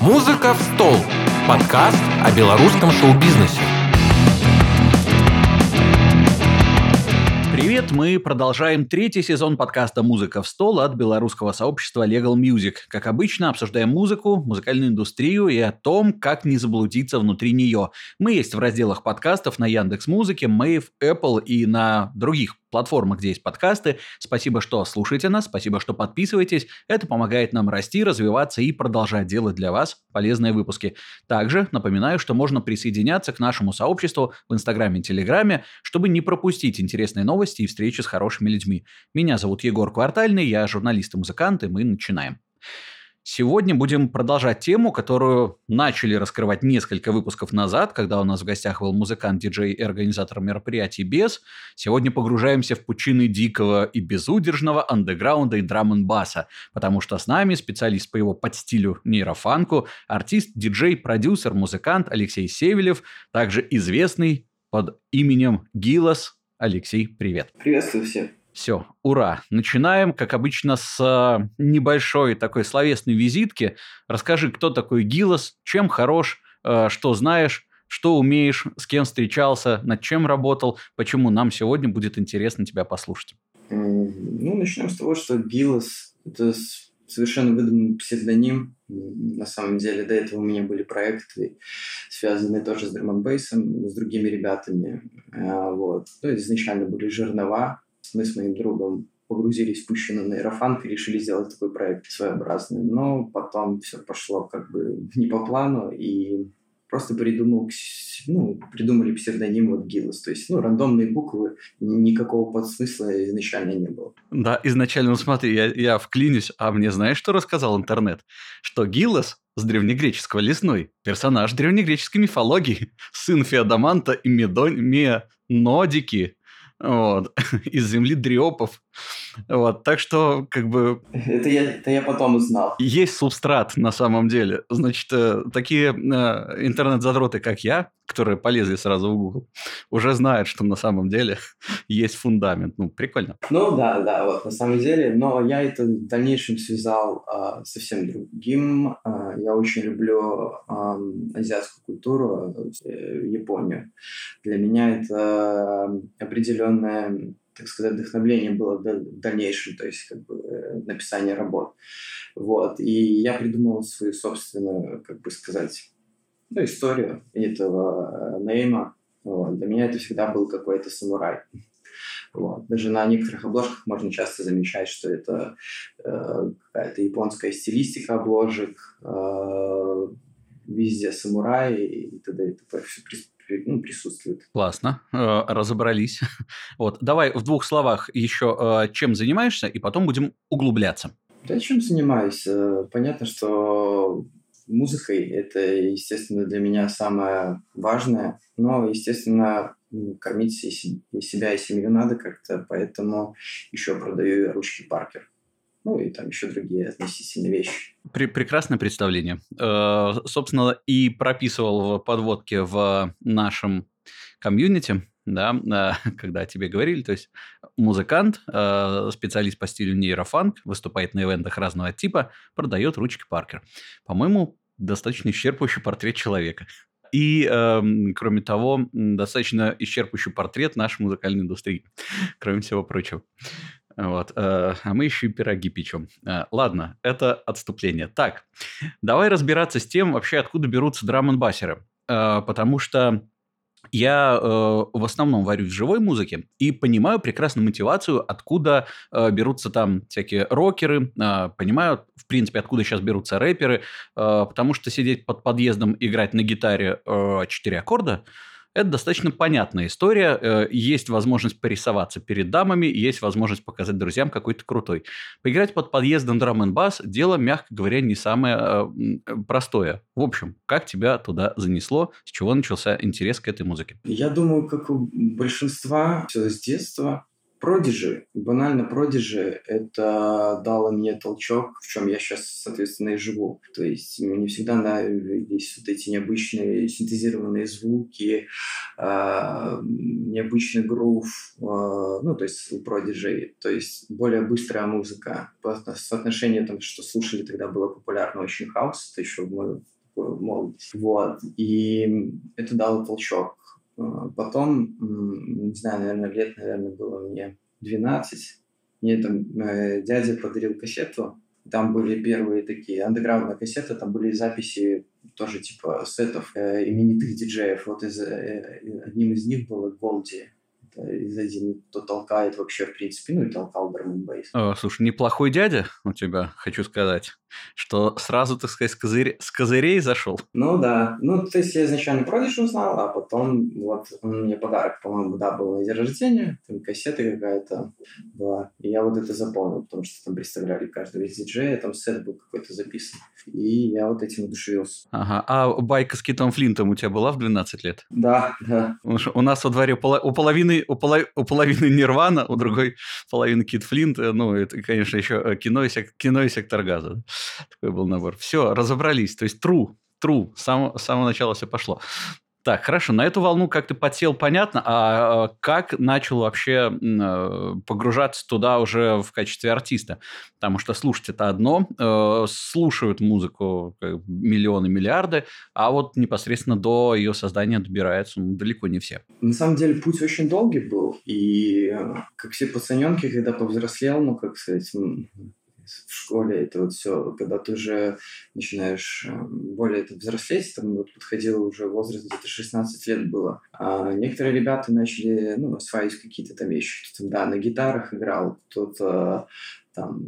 «Музыка в стол» – подкаст о белорусском шоу-бизнесе. Привет, мы продолжаем третий сезон подкаста «Музыка в стол» от белорусского сообщества Legal Music. Как обычно, обсуждаем музыку, музыкальную индустрию и о том, как не заблудиться внутри нее. Мы есть в разделах подкастов на Яндекс Музыке, Мэйв, Apple и на других платформах, где есть подкасты. Спасибо, что слушаете нас, спасибо, что подписываетесь. Это помогает нам расти, развиваться и продолжать делать для вас полезные выпуски. Также напоминаю, что можно присоединяться к нашему сообществу в Инстаграме и Телеграме, чтобы не пропустить интересные новости и встречи с хорошими людьми. Меня зовут Егор Квартальный, я журналист и музыкант, и мы начинаем. Сегодня будем продолжать тему, которую начали раскрывать несколько выпусков назад, когда у нас в гостях был музыкант, диджей и организатор мероприятий без. Сегодня погружаемся в пучины дикого и безудержного андеграунда и драм н баса, потому что с нами специалист по его подстилю нейрофанку, артист, диджей, продюсер, музыкант Алексей Севелев, также известный под именем Гилас. Алексей, привет. Приветствую всех. Все, ура. Начинаем, как обычно, с э, небольшой такой словесной визитки. Расскажи, кто такой Гилос, чем хорош, э, что знаешь, что умеешь, с кем встречался, над чем работал, почему нам сегодня будет интересно тебя послушать. Ну, начнем с того, что Гилос – это совершенно выдуманный псевдоним. На самом деле, до этого у меня были проекты, связанные тоже с драм с другими ребятами. А, вот. Ну, изначально были жернова, мы с моим другом погрузились в пущенный нейрофанк и решили сделать такой проект своеобразный. Но потом все пошло как бы не по плану, и просто придумал, ну, придумали псевдоним вот Гиллес. То есть, ну, рандомные буквы, никакого подсмысла изначально не было. Да, изначально, ну смотри, я, я вклинюсь, а мне знаешь, что рассказал интернет? Что Гиллес с древнегреческого лесной, персонаж древнегреческой мифологии, сын Феодаманта и Медон... Менодики, вот, из земли дриопов. Вот, так что, как бы... Это я, это я потом узнал. Есть субстрат на самом деле. Значит, э, такие э, интернет-задроты, как я, которые полезли сразу в Google, уже знают, что на самом деле есть фундамент. Ну, прикольно. Ну, да, да, вот на самом деле. Но я это в дальнейшем связал э, совсем другим. Э, я очень люблю э, азиатскую культуру, э, Японию. Для меня это определенная так сказать, вдохновление было в дальнейшем, то есть как бы э, написание работ. Вот. И я придумал свою собственную, как бы сказать, ну, историю этого э, нейма. Вот. Для меня это всегда был какой-то самурай. Вот. Даже на некоторых обложках можно часто замечать, что это э, какая-то японская стилистика обложек, э, везде самураи и т.д. и т.п. Все ну, присутствует. Классно, э, разобрались. Вот, давай в двух словах еще, э, чем занимаешься, и потом будем углубляться. Да, чем занимаюсь? Э, понятно, что музыкой это, естественно, для меня самое важное, но, естественно, кормить себя, и семью надо как-то, поэтому еще продаю ручки Паркер ну и там еще другие относительно вещи. Прекрасное представление. Э, собственно, и прописывал в подводке в нашем комьюнити, да, э, когда тебе говорили, то есть музыкант, э, специалист по стилю нейрофанк, выступает на ивентах разного типа, продает ручки Паркер. По-моему, достаточно исчерпывающий портрет человека. И, э, кроме того, достаточно исчерпывающий портрет нашей музыкальной индустрии, кроме всего прочего. Вот. Э, а мы еще и пироги печем. Э, ладно, это отступление. Так, давай разбираться с тем, вообще откуда берутся драм басеры э, Потому что я в основном варю в живой музыке и понимаю прекрасно мотивацию, откуда берутся там всякие рокеры, понимаю, в принципе, откуда сейчас берутся рэперы, потому что сидеть под подъездом, играть на гитаре э, 4 аккорда – это достаточно понятная история. Э, есть возможность порисоваться перед дамами, есть возможность показать друзьям какой то крутой. Поиграть под подъездом драм н бас – дело, мягко говоря, не самое э, простое. В общем, как тебя туда занесло? С чего начался интерес к этой музыке? Я думаю, как у большинства, все с детства. Продижи, банально Продижи, это дало мне толчок, в чем я сейчас, соответственно, и живу. То есть мне всегда нравились вот эти необычные синтезированные звуки, э, необычный грув, э, ну, то есть у Продижи, то есть более быстрая музыка. По там, что слушали тогда было популярно очень хаос, это еще в мою молодость. Вот. И это дало толчок потом, не знаю, наверное, лет, наверное, было мне 12. Мне там э, дядя подарил кассету. Там были первые такие андеграундные кассеты, там были записи тоже типа сетов э, именитых диджеев. Вот из, э, одним из них был Голди один, кто толкает вообще, в принципе, ну и толкал драм бейс. слушай, неплохой дядя у тебя, хочу сказать, что сразу, так сказать, с, козырь... с козырей зашел. Ну да, ну то есть я изначально продаж узнал, а потом вот он мне подарок, по-моему, да, был на день рождения, там кассета какая-то была, и я вот это запомнил, потому что там представляли каждого из диджея, там сет был какой-то записан, и я вот этим удушевился. Ага, а байка с Китом Флинтом у тебя была в 12 лет? Да, да. У нас во дворе у половины у, поло, у половины Нирвана, у другой половины Кит Флинт, э, ну, это, конечно, еще э, кино и, сек, кино и сектор газа. Такой был набор. Все, разобрались. То есть true, true. С самого, с самого начала все пошло. Так, хорошо, на эту волну как ты подсел, понятно. А как начал вообще э, погружаться туда уже в качестве артиста? Потому что слушать это одно, э, слушают музыку миллионы, миллиарды, а вот непосредственно до ее создания добираются ну, далеко не все. На самом деле путь очень долгий был, и э, как все пацаненки, когда повзрослел, ну, как сказать, в школе, это вот все, когда ты уже начинаешь э, более это взрослеть, там вот подходил уже возраст где-то 16 лет было. А некоторые ребята начали, ну, осваивать какие-то там вещи. Кто-то, да, на гитарах играл, кто-то там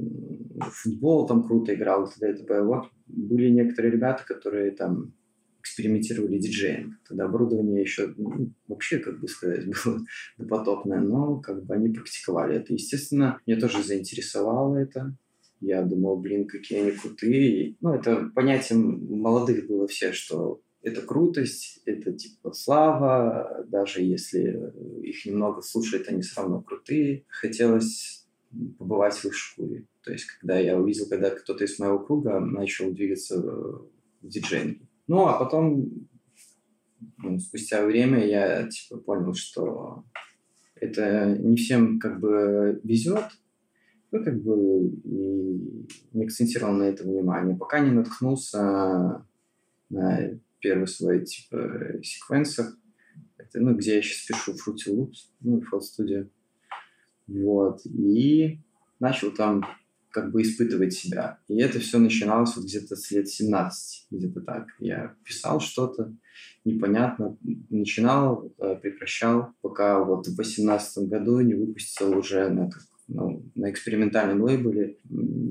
футбол там круто играл, т.д. и т.п. Вот были некоторые ребята, которые там экспериментировали диджеем. Тогда оборудование еще ну, вообще, как бы сказать, было допотопное, но как бы они практиковали это. Естественно, меня тоже заинтересовало это. Я думал, блин, какие они крутые. Ну, это понятие молодых было все, что это крутость, это типа слава, даже если их немного слушают, они все равно крутые. Хотелось побывать в их шкуре. То есть, когда я увидел, когда кто-то из моего круга начал двигаться в диджейнге. Ну, а потом, ну, спустя время, я типа понял, что это не всем как бы везет, ну, как бы и не акцентировал на это внимание, пока не наткнулся на первый свой, типа, секвенсор, это, ну, где я сейчас пишу Fruity Loops, ну, Fall Studio. Вот, и начал там как бы испытывать себя. И это все начиналось вот где-то с лет 17, где-то так. Я писал что-то, непонятно, начинал, э, прекращал, пока вот в 18 году не выпустил уже на ну, на экспериментальном лейбле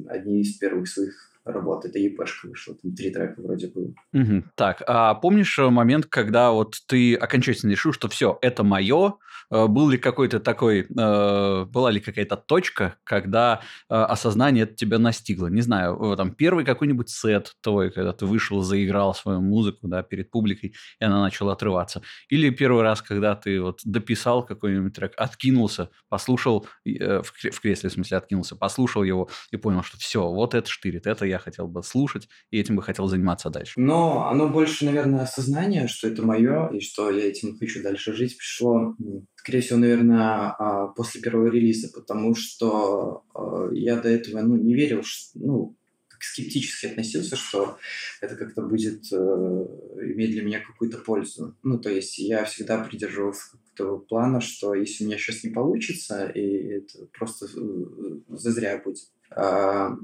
одни из первых своих работ. Это ЕПшка вышла, там три трека вроде было. Угу. Так, а помнишь э, момент, когда вот ты окончательно решил, что все, это мое? Э, был ли какой-то такой, э, была ли какая-то точка, когда осознание это тебя настигло? Не знаю, там первый какой-нибудь сет твой, когда ты вышел, заиграл свою музыку, да, перед публикой, и она начала отрываться. Или первый раз, когда ты вот дописал какой-нибудь трек, откинулся, послушал, в кресле, в смысле, откинулся, послушал его и понял, что все, вот это штырит, это я хотел бы слушать, и этим бы хотел заниматься дальше? Но оно больше, наверное, осознание, что это мое, и что я этим хочу дальше жить, пришло, скорее всего, наверное, а, после первого релиза, потому что а, я до этого ну, не верил, что, ну, скептически относился, что это как-то будет э, иметь для меня какую-то пользу. Ну, то есть я всегда придерживался того плана, что если у меня сейчас не получится, и это просто э, зазря будет, а,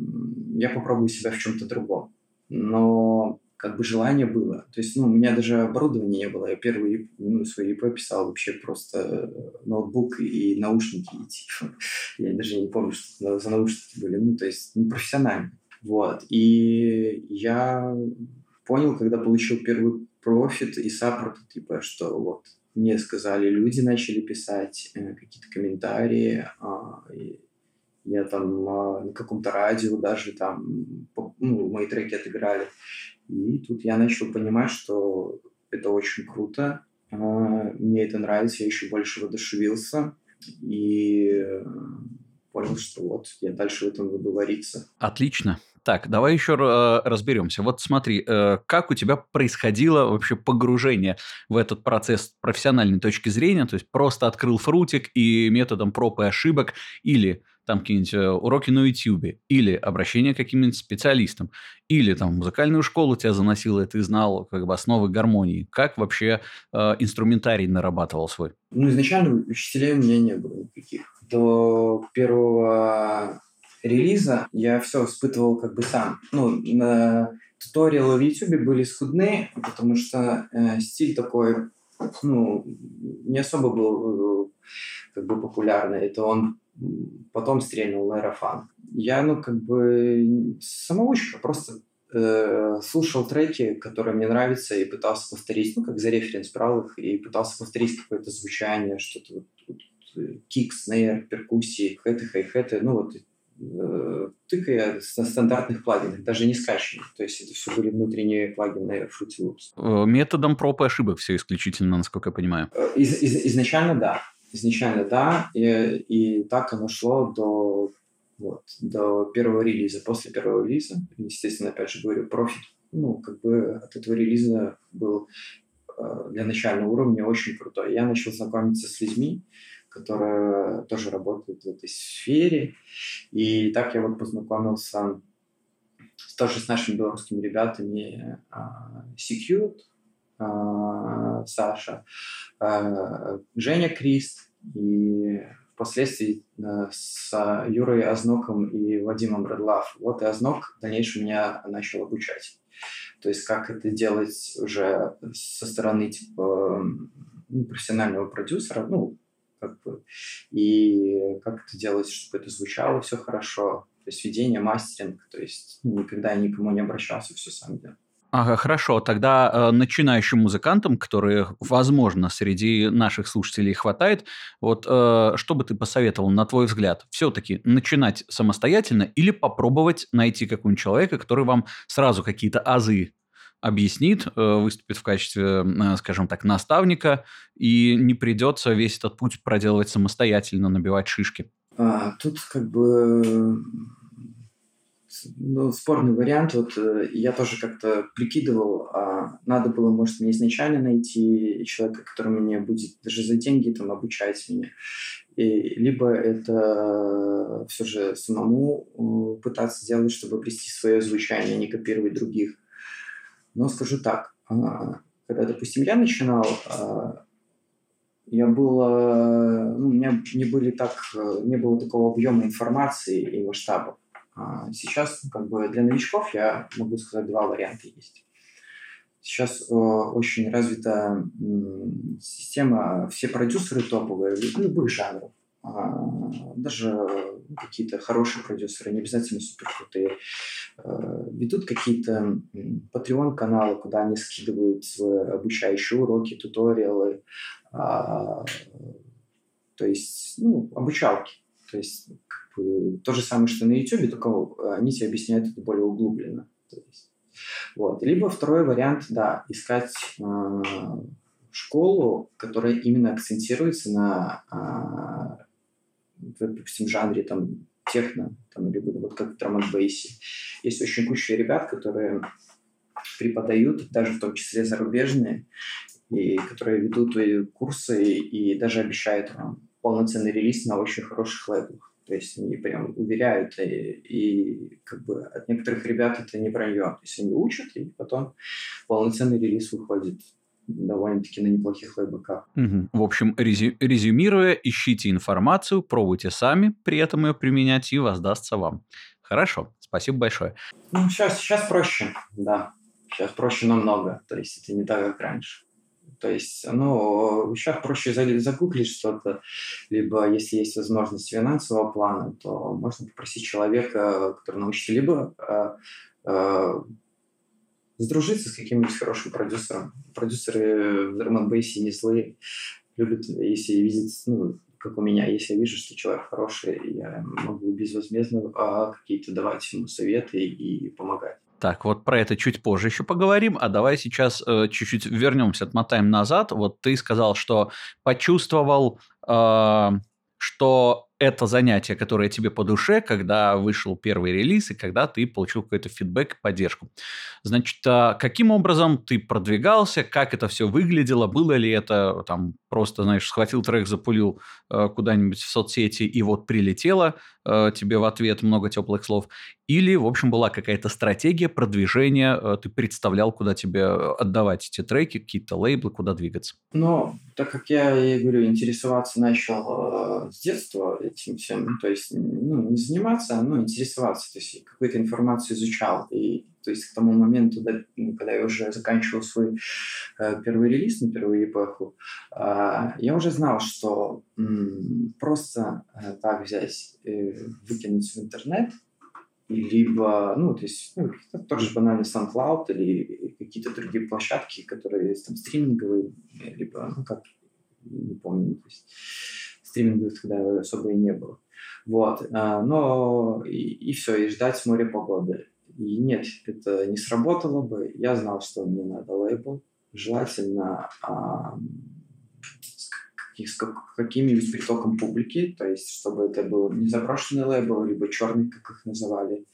я попробую себя в чем-то другом. Но как бы желание было. То есть, ну, у меня даже оборудования не было. Я первый ну, свой EP писал вообще просто ноутбук и наушники. И, типа, я даже не помню, что за наушники были. Ну, то есть, не профессионально. Вот. И я понял, когда получил первый профит и саппорт, типа, что вот мне сказали, люди начали писать э, какие-то комментарии, э, я там а, на каком-то радио даже там, ну, мои треки отыграли. И тут я начал понимать, что это очень круто, а, мне это нравится, я еще больше воодушевился. и э, понял, что вот я дальше в этом буду вариться. Отлично. Так, давай еще э, разберемся. Вот смотри, э, как у тебя происходило вообще погружение в этот процесс с профессиональной точки зрения? То есть просто открыл фрутик и методом проб и ошибок или там какие-нибудь э, уроки на YouTube, или обращение к каким-нибудь специалистам, или там музыкальную школу тебя заносило, и ты знал как бы основы гармонии. Как вообще э, инструментарий нарабатывал свой? Ну, изначально учителей у меня не было никаких. До первого релиза я все испытывал как бы сам. Ну, на туториалы в YouTube были скудны, потому что э, стиль такой, ну, не особо был э, как бы популярный. Это он потом стрельнул на Аэрофан. Я, ну, как бы самоучка, просто э, слушал треки, которые мне нравятся, и пытался повторить, ну, как за референс брал их, и пытался повторить какое-то звучание, что-то вот, вот кик, снейр, перкуссии, хэты, хай-хэты, ну, вот э, тыкая на стандартных плагинах, даже не скачанных. То есть это все были внутренние плагины Fruity Loops. Э, методом проб и ошибок все исключительно, насколько я понимаю. Э, из, из, изначально да. Изначально да. И, и так оно шло до, вот, до первого релиза. После первого релиза, естественно, опять же говорю, профит ну, как бы от этого релиза был для начального уровня очень крутой. Я начал знакомиться с людьми, которая тоже работает в этой сфере. И так я вот познакомился тоже с нашими белорусскими ребятами Secute, а, Саша, а, Женя Крист и впоследствии а, с Юрой Озноком и Вадимом Бредлав. Вот и Ознок в дальнейшем меня начал обучать. То есть как это делать уже со стороны типа ну, профессионального продюсера, ну, как бы, и как это делать, чтобы это звучало все хорошо, то есть ведение, мастеринг, то есть никогда никому не обращался, все сам делал. Ага, хорошо. Тогда э, начинающим музыкантам, которые, возможно, среди наших слушателей хватает, вот э, что бы ты посоветовал, на твой взгляд, все-таки начинать самостоятельно или попробовать найти какого-нибудь человека, который вам сразу какие-то азы объяснит, э, выступит в качестве, э, скажем так, наставника, и не придется весь этот путь проделывать самостоятельно, набивать шишки. А, тут как бы ну, спорный вариант. Вот э, я тоже как-то прикидывал, а надо было, может, мне изначально найти человека, который мне будет даже за деньги там обучать меня. И, либо это все же самому пытаться сделать, чтобы обрести свое звучание, а не копировать других. Но скажу так, а, когда, допустим, я начинал, а, я был, ну, у меня не были так, не было такого объема информации и масштабов. А сейчас, как бы, для новичков я могу сказать, два варианта есть. Сейчас э, очень развита система, все продюсеры топовые, любых жанров, а, даже какие-то хорошие продюсеры, не обязательно супер крутые, э, ведут какие-то Patreon-каналы, куда они скидывают обучающие уроки, туториалы, а, то есть, ну, обучалки. То есть, то же самое, что на YouTube, только они тебе объясняют это более углубленно. Вот. Либо второй вариант, да, искать э, школу, которая именно акцентируется на допустим, жанре там техно, там, либо вот как в драм Есть очень куча ребят, которые преподают, даже в том числе зарубежные, и которые ведут курсы и даже обещают вам полноценный релиз на очень хороших лейблах. То есть они прям уверяют, и, и как бы от некоторых ребят это не вранье. То есть они учат, и потом полноценный релиз выходит довольно-таки на неплохих лайбаках. Угу. В общем, резю резюмируя, ищите информацию, пробуйте сами при этом ее применять, и воздастся вам. Хорошо, спасибо большое. Ну, сейчас, сейчас проще, да. Сейчас проще намного. То есть это не так, как раньше. То есть, ну, сейчас проще загуглить что-то, либо если есть возможность финансового плана, то можно попросить человека, который научится, либо э, э, сдружиться с каким-нибудь хорошим продюсером. Продюсеры в драм не злые, любят, если видят, ну, как у меня, если я вижу, что человек хороший, я могу безвозмездно а, какие-то давать ему советы и помогать. Так, вот про это чуть позже еще поговорим, а давай сейчас э, чуть-чуть вернемся, отмотаем назад. Вот ты сказал, что почувствовал э, что это занятие, которое тебе по душе, когда вышел первый релиз и когда ты получил какой-то фидбэк и поддержку. Значит, а каким образом ты продвигался, как это все выглядело, было ли это там просто, знаешь, схватил трек, запулил э, куда-нибудь в соцсети и вот прилетело э, тебе в ответ много теплых слов, или, в общем, была какая-то стратегия продвижения, э, ты представлял, куда тебе отдавать эти треки, какие-то лейблы, куда двигаться? Ну, так как я, я говорю, интересоваться начал с детства, этим всем, ну, то есть, ну, не заниматься, но интересоваться, то есть какую-то информацию изучал. И то есть к тому моменту, ну, когда я уже заканчивал свой э, первый релиз на первую эпоху, э, я уже знал, что просто э, так взять, э, выкинуть в интернет, либо, ну, то есть, ну, тот же банальный SoundCloud или какие-то другие площадки, которые там стриминговые, либо, ну, как, не помню, то есть, стриминговых тогда особо и не было. Вот. А, но и, и все, и ждать с моря погоды. И нет, это не сработало бы. Я знал, что мне надо лейбл. Желательно а, с, с каким-нибудь притоком публики, то есть чтобы это был не заброшенный лейбл, либо черный, как их называли,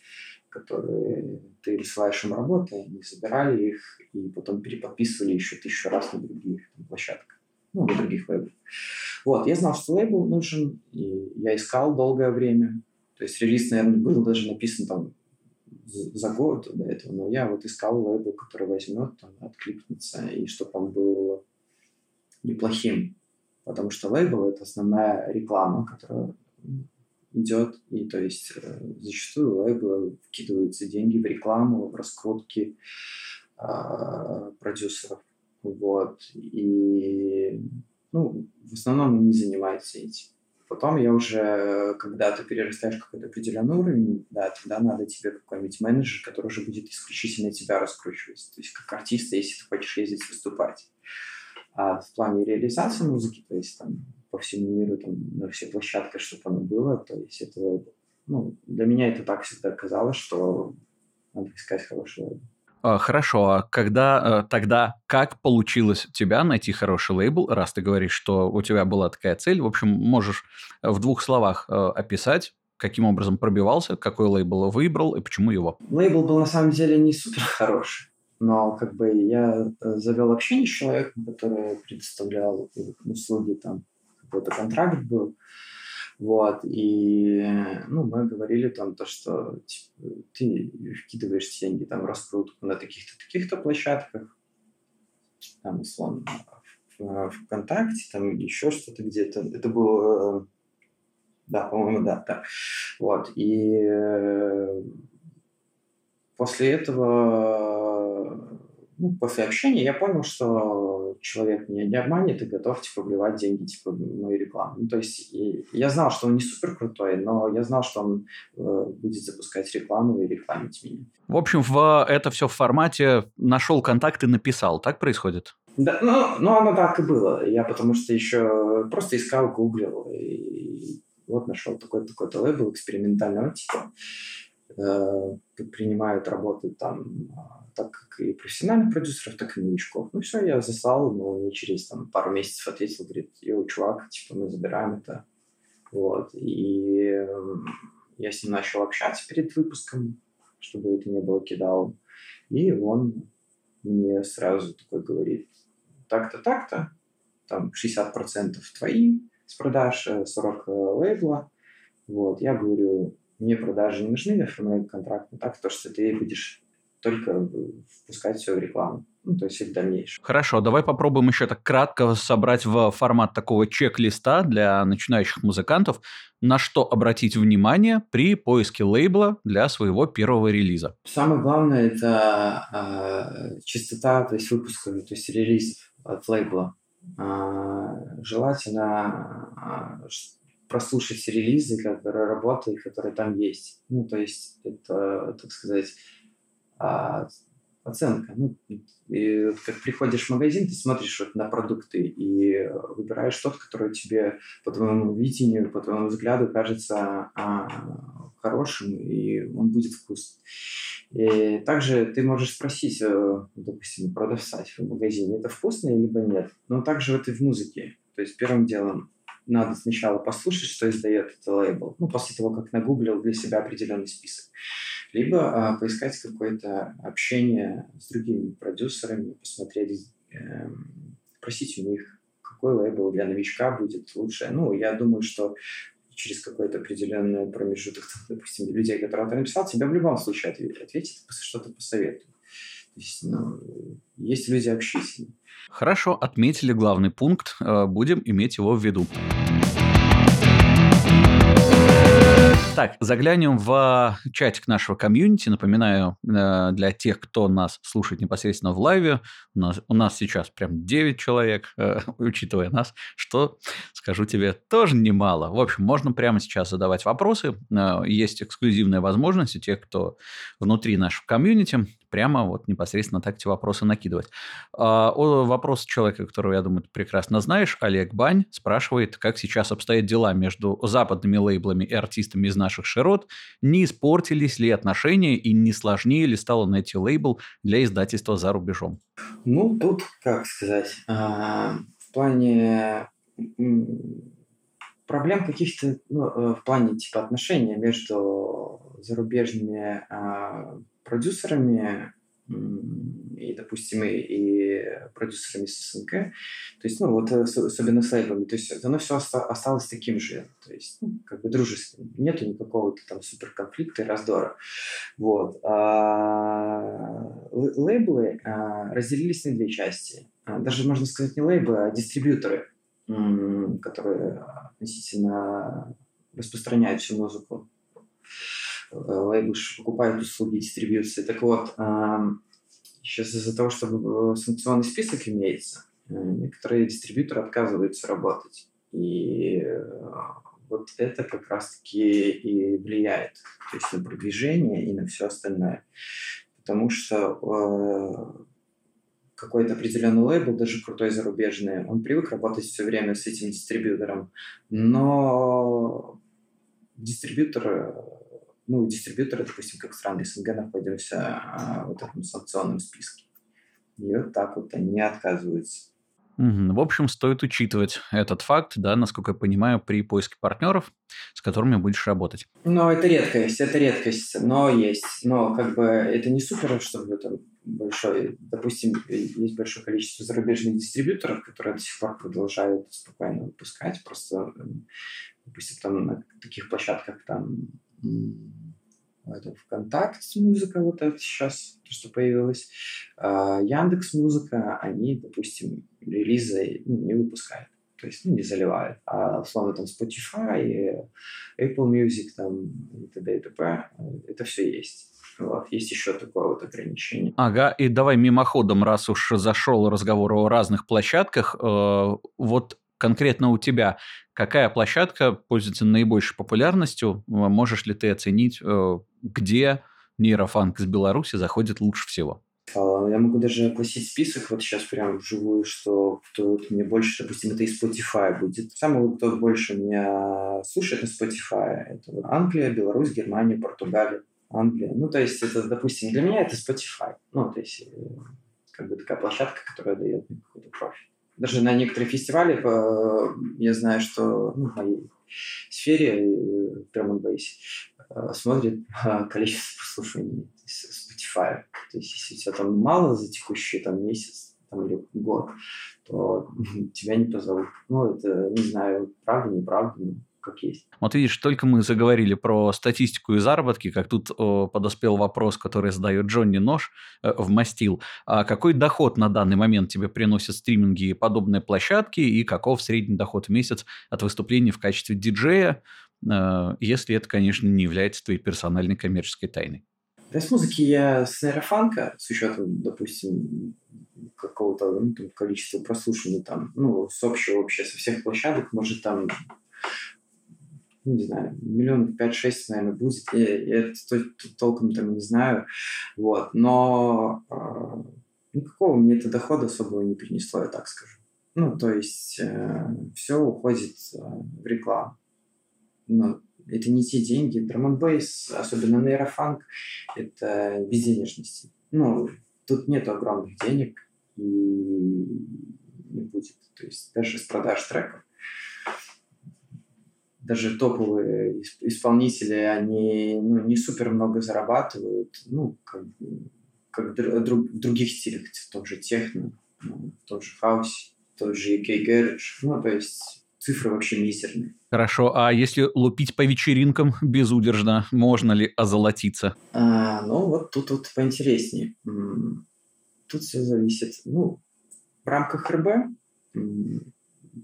которые ты рисуешь им работы, они забирали их и потом переподписывали еще тысячу раз на других площадках, ну, на других лейблах. Вот, я знал, что лейбл нужен, и я искал долгое время. То есть релиз, наверное, был даже написан там за год до этого, но я вот искал лейбл, который возьмет, там, откликнется, и чтобы он был неплохим. Потому что лейбл — это основная реклама, которая идет, и то есть э, зачастую лейблы вкидываются деньги в рекламу, в раскрутки э, продюсеров. Вот. И в основном они занимаются этим. Потом я уже, когда ты перерастаешь какой-то определенный уровень, да, тогда надо тебе какой-нибудь менеджер, который уже будет исключительно тебя раскручивать. То есть как артиста, если ты хочешь ездить выступать. А в плане реализации музыки, то есть там по всему миру, там, на все площадки, чтобы оно было, то есть это, ну, для меня это так всегда казалось, что надо искать. А, хорошо, а когда э, тогда как получилось у тебя найти хороший лейбл, раз ты говоришь, что у тебя была такая цель? В общем, можешь в двух словах э, описать, каким образом пробивался, какой лейбл выбрал и почему его? Лейбл был на самом деле не супер хороший, но как бы я э, завел общение с человеком, который предоставлял услуги, там какой-то контракт был, вот, и, ну, мы говорили там то, что типа, ты вкидываешь деньги там в раскрутку на таких-то, таких-то площадках, там, условно, в, ВКонтакте, там еще что-то где-то. Это было, да, по-моему, да, да. Вот, и э, после этого ну, после общения я понял, что человек меня не обманет и готов, типа, вливать деньги, типа, в мою рекламу. Ну, то есть я знал, что он не супер крутой, но я знал, что он э, будет запускать рекламу и рекламить меня. В общем, в это все в формате нашел контакт и написал. Так происходит? Да, ну, ну, оно так и было. Я потому что еще просто искал, гуглил, и вот нашел такой-то такой лейбл экспериментального типа. Э, принимают работы там а, так как и профессиональных продюсеров, так и новичков. Ну все, я заслал, но не через там, пару месяцев ответил, говорит, йоу, чувак, типа мы забираем это. Вот. И я с ним начал общаться перед выпуском, чтобы это не было кидалом. И он мне сразу такой говорит, так-то, так-то, там 60% твои с продаж, 40% э, лейбла. Вот, я говорю, мне продажи не нужны, оформляю контракт на так, то, что ты будешь только впускать все в рекламу. Ну, то есть и в дальнейшем. Хорошо, давай попробуем еще так кратко собрать в формат такого чек-листа для начинающих музыкантов, на что обратить внимание при поиске лейбла для своего первого релиза. Самое главное – это э, частота, то есть выпусков, то есть релизов от лейбла. Э, желательно э, прослушать релизы, которые работают, которые там есть. Ну, то есть это, так сказать, а, оценка. Ну, и как приходишь в магазин, ты смотришь вот на продукты и выбираешь тот, который тебе по твоему видению, по твоему взгляду кажется а, хорошим, и он будет вкусным. И также ты можешь спросить, э, допустим, продавца в магазине, это вкусно либо нет. Но также вот и в музыке. То есть первым делом надо сначала послушать, что издает этот лейбл, ну, после того, как нагуглил для себя определенный список. Либо э, поискать какое-то общение с другими продюсерами, посмотреть, э, просить у них, какой лейбл для новичка будет лучше. Ну, я думаю, что через какой-то определенный промежуток, допустим, людей, которые ты написал, тебя в любом случае ответит, что-то посоветует. То есть, ну, есть люди общительные. Хорошо, отметили главный пункт, э, будем иметь его в виду. Так, заглянем в чатик нашего комьюнити. Напоминаю, э, для тех, кто нас слушает непосредственно в лайве, у нас, у нас сейчас прям 9 человек, э, учитывая нас, что, скажу тебе, тоже немало. В общем, можно прямо сейчас задавать вопросы. Э, есть эксклюзивная возможность у тех, кто внутри нашего комьюнити, прямо вот непосредственно так эти вопросы накидывать. А, вопрос человека, которого, я думаю, ты прекрасно знаешь, Олег Бань, спрашивает, как сейчас обстоят дела между западными лейблами и артистами из наших широт, не испортились ли отношения и не сложнее ли стало найти лейбл для издательства за рубежом? Ну, тут, как сказать, а, в плане проблем каких-то, ну, э, в плане типа отношений между зарубежными а, продюсерами и, допустим, и, и продюсерами с СНГ. То есть, ну, вот э, особенно с лейблами. То есть, оно все осталось таким же. То есть, ну, как бы дружественным. Нету никакого там супер конфликта и раздора. Вот. А, лейблы а, разделились на две части. А, даже, можно сказать, не лейблы, а дистрибьюторы, которые относительно распространяют всю музыку лейблы покупают услуги дистрибьюции. Так вот, сейчас из-за того, что санкционный список имеется, э, некоторые дистрибьюторы отказываются работать. И э, вот это как раз-таки и влияет то есть на продвижение и на все остальное. Потому что э, какой-то определенный лейбл, даже крутой зарубежный, он привык работать все время с этим дистрибьютором, но дистрибьютор ну, дистрибьюторы, допустим, как страны СНГ, находимся а, в этом санкционном списке. И вот так вот они отказываются. В общем, стоит учитывать этот факт, да, насколько я понимаю, при поиске партнеров, с которыми будешь работать. Но это редкость, это редкость, но есть. Но как бы это не супер, чтобы там большой, допустим, есть большое количество зарубежных дистрибьюторов, которые до сих пор продолжают спокойно выпускать, просто, допустим, там на таких площадках там это ВКонтакте музыка, вот это сейчас, то, что появилось, а, Яндекс Музыка, они, допустим, релизы ну, не выпускают, то есть ну, не заливают. А условно там Spotify, Apple Music там, и т.д. и т.п. Это все есть. Вот, есть еще такое вот ограничение. Ага, и давай мимоходом, раз уж зашел разговор о разных площадках, э, вот конкретно у тебя какая площадка пользуется наибольшей популярностью? Можешь ли ты оценить, э, где нейрофанк из Беларуси заходит лучше всего? А, я могу даже огласить список вот сейчас прям вживую, что кто мне больше, допустим, это из Spotify будет. Самый кто больше меня слушает на Spotify, это Англия, Беларусь, Германия, Португалия, Англия. Ну, то есть это, допустим, для меня это Spotify. Ну, то есть э, как бы такая площадка, которая дает мне какой-то профиль даже на некоторые фестивали э, я знаю, что ну, в моей сфере драм н смотрит количество прослушиваний Spotify. То есть, если у тебя там мало за текущий там, месяц там, или год, то тебя не позовут. Ну, это, не знаю, правда, неправда, но как есть. Вот видишь, только мы заговорили про статистику и заработки, как тут о, подоспел вопрос, который задает Джонни Нож э, в Мастил. А какой доход на данный момент тебе приносят стриминги и подобные площадки, и каков средний доход в месяц от выступлений в качестве диджея, э, если это, конечно, не является твоей персональной коммерческой тайной? Да, с музыки я с нейрофанка, с учетом, допустим, какого-то ну, там, количества прослушиваний, там, ну, с общего вообще, со всех площадок, может, там ну, не знаю, миллионов 5-6, наверное, будет. Я, я толком там не знаю. Вот. Но э, никакого мне это дохода особого не принесло, я так скажу. Ну, то есть э, все уходит э, в рекламу. Но это не те деньги. Drum бейс, особенно нейрофанк, это безденежности. Ну, тут нет огромных денег и не будет. То есть даже с продаж треков даже топовые исполнители, они ну, не супер много зарабатывают, ну, как, как в других стилях, в том же техно, ну, в том же хаусе, в том же UK Garage, ну, то есть цифры вообще мизерные. Хорошо, а если лупить по вечеринкам безудержно, можно ли озолотиться? А, ну, вот тут вот поинтереснее. Тут все зависит. Ну, в рамках РБ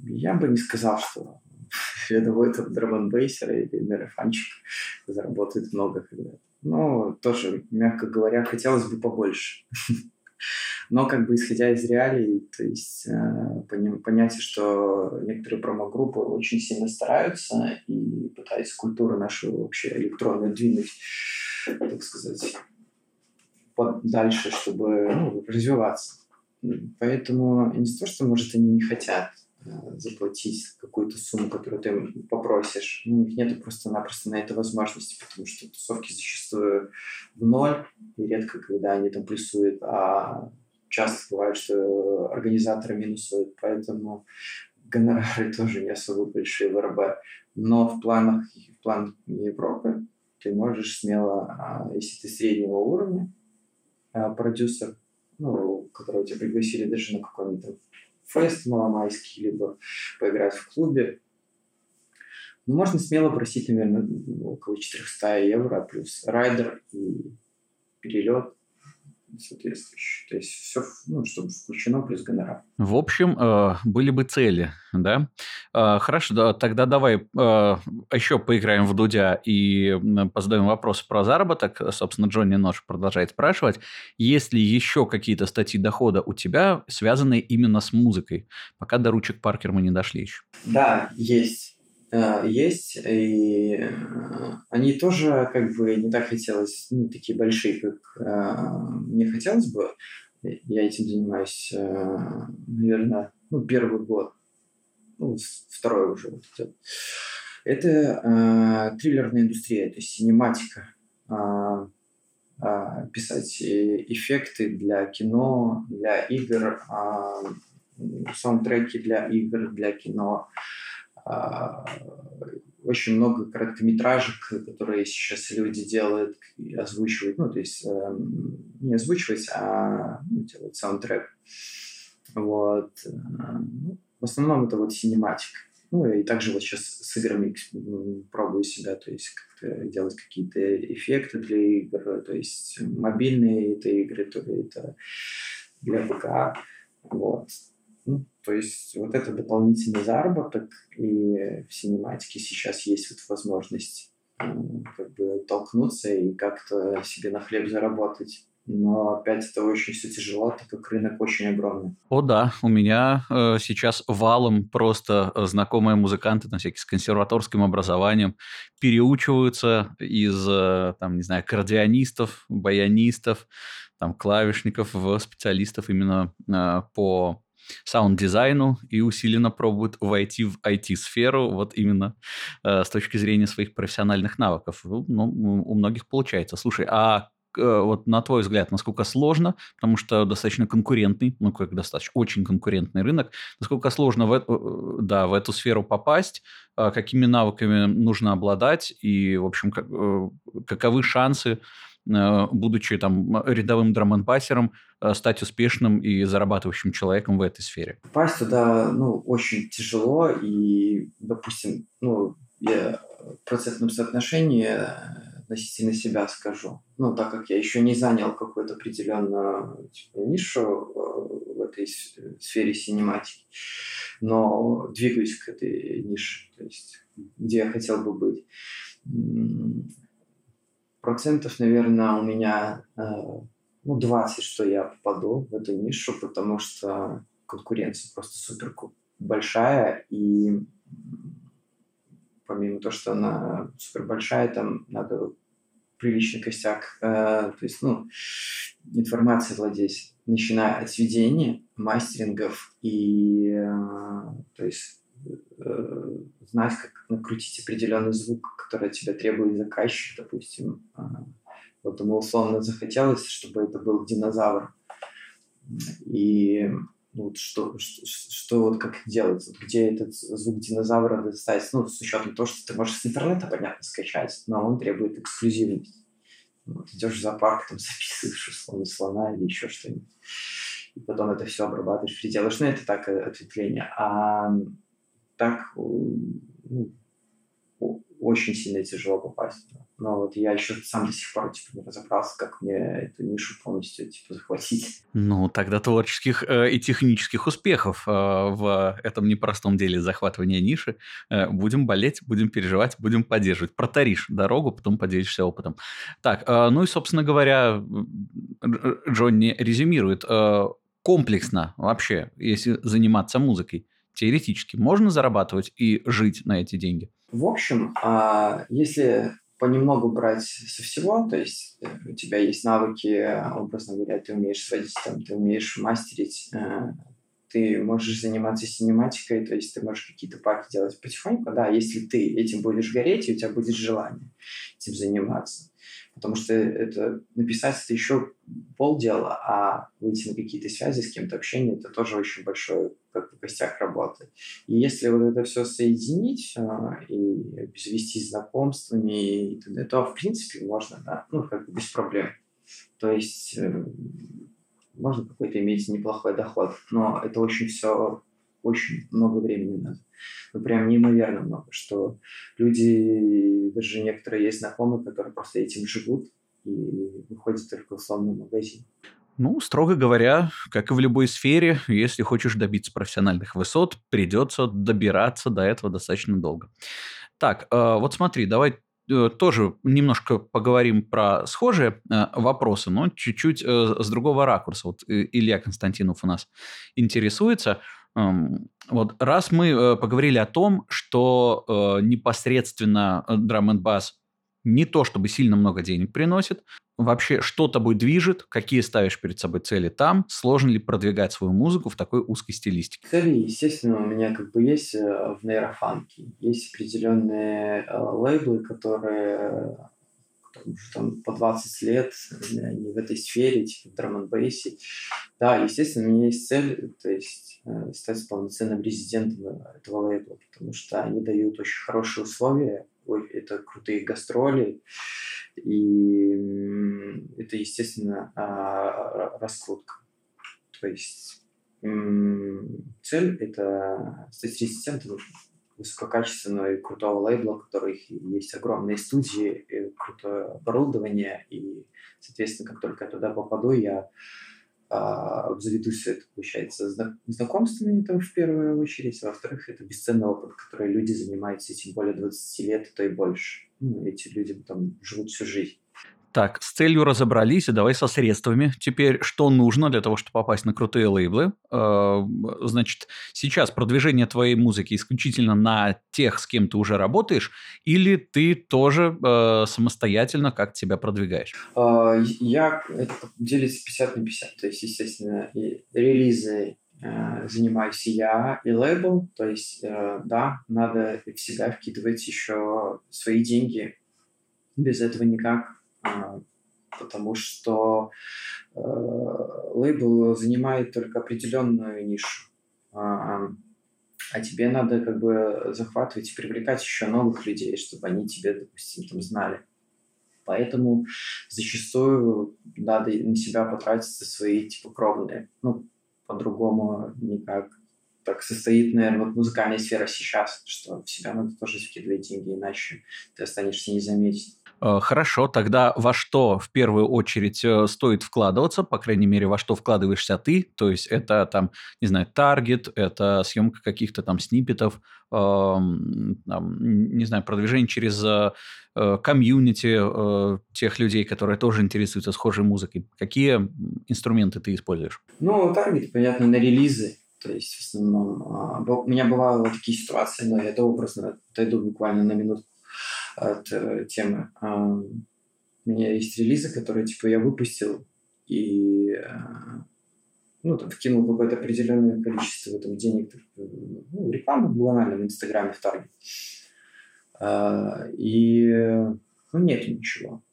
я бы не сказал, что рядовой там драм или марафончик заработает много когда Но тоже, мягко говоря, хотелось бы побольше. Но как бы исходя из реалий, то есть э, понятие, что некоторые промо-группы очень сильно стараются и пытаются культуру нашу вообще электронную двинуть, так сказать, под, дальше, чтобы ну, развиваться. Поэтому не то, что, может, они не хотят заплатить какую-то сумму, которую ты попросишь. У них нет просто-напросто на это возможности, потому что тусовки зачастую в ноль, и редко, когда они там плюсуют, а часто бывает, что организаторы минусуют, поэтому гонорары тоже не особо большие в РБ. Но в планах, в планах Европы ты можешь смело, а, если ты среднего уровня, а, продюсер, ну, которого тебя пригласили даже на какой-нибудь фест маломайский, либо поиграть в клубе, ну, можно смело просить, наверное, около 400 евро плюс райдер и перелет соответствующий. То есть все, ну, чтобы включено плюс гонорар. В общем, э, были бы цели, да? Э, хорошо, да, тогда давай э, еще поиграем в Дудя и позадаем вопрос про заработок. Собственно, Джонни Нож продолжает спрашивать, есть ли еще какие-то статьи дохода у тебя, связанные именно с музыкой? Пока до ручек Паркер мы не дошли еще. Да, есть. Э, есть, и э, они тоже как бы не так хотелось, ну, такие большие, как э, мне хотелось бы. Я этим занимаюсь, наверное, ну, первый год, ну, второй уже вот идет. Это триллерная индустрия, то есть синематика. Писать эффекты для кино, для игр, саундтреки для игр, для кино. Э, очень много короткометражек, которые сейчас люди делают озвучивают, ну, то есть э, не озвучивать, а ну, делать саундтрек. Вот. Э, ну, в основном это вот синематика. Ну, и также вот сейчас с играми пробую себя, то есть как-то делать какие-то эффекты для игр, то есть мобильные это игры, то это для ПК. Вот. Ну, то есть вот это дополнительный заработок, и в синематике сейчас есть вот возможность как бы толкнуться и как-то себе на хлеб заработать. Но опять это очень все тяжело, так как рынок очень огромный. О да, у меня э, сейчас валом просто э, знакомые музыканты, там всякие с консерваторским образованием, переучиваются из, э, там, не знаю, кардионистов, баянистов, там, клавишников в специалистов именно э, по саунд-дизайну и усиленно пробуют войти в IT-сферу вот именно э, с точки зрения своих профессиональных навыков. Ну, ну у многих получается. Слушай, а э, вот на твой взгляд, насколько сложно, потому что достаточно конкурентный, ну как достаточно, очень конкурентный рынок, насколько сложно в, э, да, в эту сферу попасть, э, какими навыками нужно обладать и, в общем, как, каковы шансы Э, будучи там рядовым драмонпассером, э, стать успешным и зарабатывающим человеком в этой сфере? Попасть туда, ну, очень тяжело, и, допустим, ну, я в процентном соотношении относительно себя скажу. Ну, так как я еще не занял какую-то определенную типа, нишу э, в этой сфере синематики, но двигаюсь к этой нише, то есть где я хотел бы быть процентов, наверное, у меня э, ну, 20, что я попаду в эту нишу, потому что конкуренция просто супер большая, и помимо того, что она супер большая, там надо приличный костяк, э, то есть, ну, информации владеть, начиная от сведения, мастерингов и, э, то есть, э, знать, как накрутить определенный звук, который тебя требует заказчик, допустим. А, вот ему условно захотелось, чтобы это был динозавр. И ну, что, что, что вот как делать, где этот звук динозавра достать, ну, с учетом того, что ты можешь с интернета, понятно, скачать, но он требует эксклюзивности. Вот, идешь в зоопарк, там записываешь условно слона или еще что-нибудь. И потом это все обрабатываешь, переделаешь. Ну, это так, э, ответвление. А так, ну, очень сильно тяжело попасть. Но вот я еще сам до сих пор типа, не разобрался, как мне эту нишу полностью типа, захватить. Ну, тогда творческих э, и технических успехов э, в этом непростом деле захватывания ниши. Э, будем болеть, будем переживать, будем поддерживать. Протаришь дорогу, потом поделишься опытом. Так, э, ну и, собственно говоря, Джонни резюмирует. Э, комплексно вообще, если заниматься музыкой, теоретически можно зарабатывать и жить на эти деньги? В общем, а, если понемногу брать со всего, то есть э, у тебя есть навыки, образно говоря, ты умеешь сводить, там, ты умеешь мастерить, э, ты можешь заниматься синематикой, то есть ты можешь какие-то паки делать потихоньку, да, если ты этим будешь гореть, и у тебя будет желание этим заниматься потому что это написать это еще полдела, а выйти на какие-то связи с кем-то, общение, это тоже очень большой как бы, костяк работы. И если вот это все соединить а, и обзавестись знакомствами и то, в принципе, можно, да, ну, как бы без проблем. То есть э, можно какой-то иметь неплохой доход, но это очень все очень много времени надо. Ну, прям неимоверно много, что люди, даже некоторые есть знакомые, которые просто этим живут и выходят только в условный магазин. Ну, строго говоря, как и в любой сфере, если хочешь добиться профессиональных высот, придется добираться до этого достаточно долго. Так, э, вот смотри, давай тоже немножко поговорим про схожие э, вопросы, но чуть-чуть с другого ракурса. Вот Илья Константинов у нас интересуется – вот раз мы э, поговорили о том, что э, непосредственно драм н бас не то чтобы сильно много денег приносит, вообще что тобой движет, какие ставишь перед собой цели там, сложно ли продвигать свою музыку в такой узкой стилистике? Цели, естественно, у меня как бы есть э, в нейрофанке. Есть определенные лейблы, которые там по 20 лет они в этой сфере, типа в драм Да, естественно, у меня есть цель, то есть э, стать полноценным резидентом этого лейбла, потому что они дают очень хорошие условия, это крутые гастроли, и это, естественно, а, раскрутка. То есть цель – это стать резидентом высококачественного и крутого лейбла, у которых есть огромные студии, и крутое оборудование, и, соответственно, как только я туда попаду, я а, обзаведусь это, получается, знакомствами там в первую очередь, а во-вторых, это бесценный опыт, который люди занимаются этим более 20 лет, то и больше. Ну, эти люди там живут всю жизнь. Так, с целью разобрались, и давай со средствами. Теперь, что нужно для того, чтобы попасть на крутые лейблы? Э, значит, сейчас продвижение твоей музыки исключительно на тех, с кем ты уже работаешь, или ты тоже э, самостоятельно как тебя продвигаешь? Э, я, делится 50 на 50. То есть, естественно, и релизы занимаюсь я и лейбл, то есть, да, надо всегда вкидывать еще свои деньги. Без этого никак потому что э, лейбл занимает только определенную нишу, а, а тебе надо как бы захватывать и привлекать еще новых людей, чтобы они тебе, допустим, там знали. Поэтому зачастую надо на себя потратить свои типа кровные. Ну, по-другому никак. Так состоит, наверное, вот музыкальная сфера сейчас, что в себя надо тоже закидывать деньги, иначе ты останешься незаметен. Э, хорошо, тогда во что в первую очередь э, стоит вкладываться, по крайней мере, во что вкладываешься ты, то есть это там, не знаю, таргет, это съемка каких-то там сниппетов, там, не знаю, продвижение через э, комьюнити тех людей, которые тоже интересуются схожей музыкой. Какие инструменты ты используешь? Ну, таргет, понятно, на релизы. То есть, в основном, а, у меня бывали такие ситуации, но я это образно отойду буквально на минутку от э, темы. Э, у меня есть релизы, которые типа я выпустил и э, ну, там, вкинул какое-то определенное количество там, денег, ну, рекламу банально в Инстаграме, в Тарге. Э, и ну, нет ничего.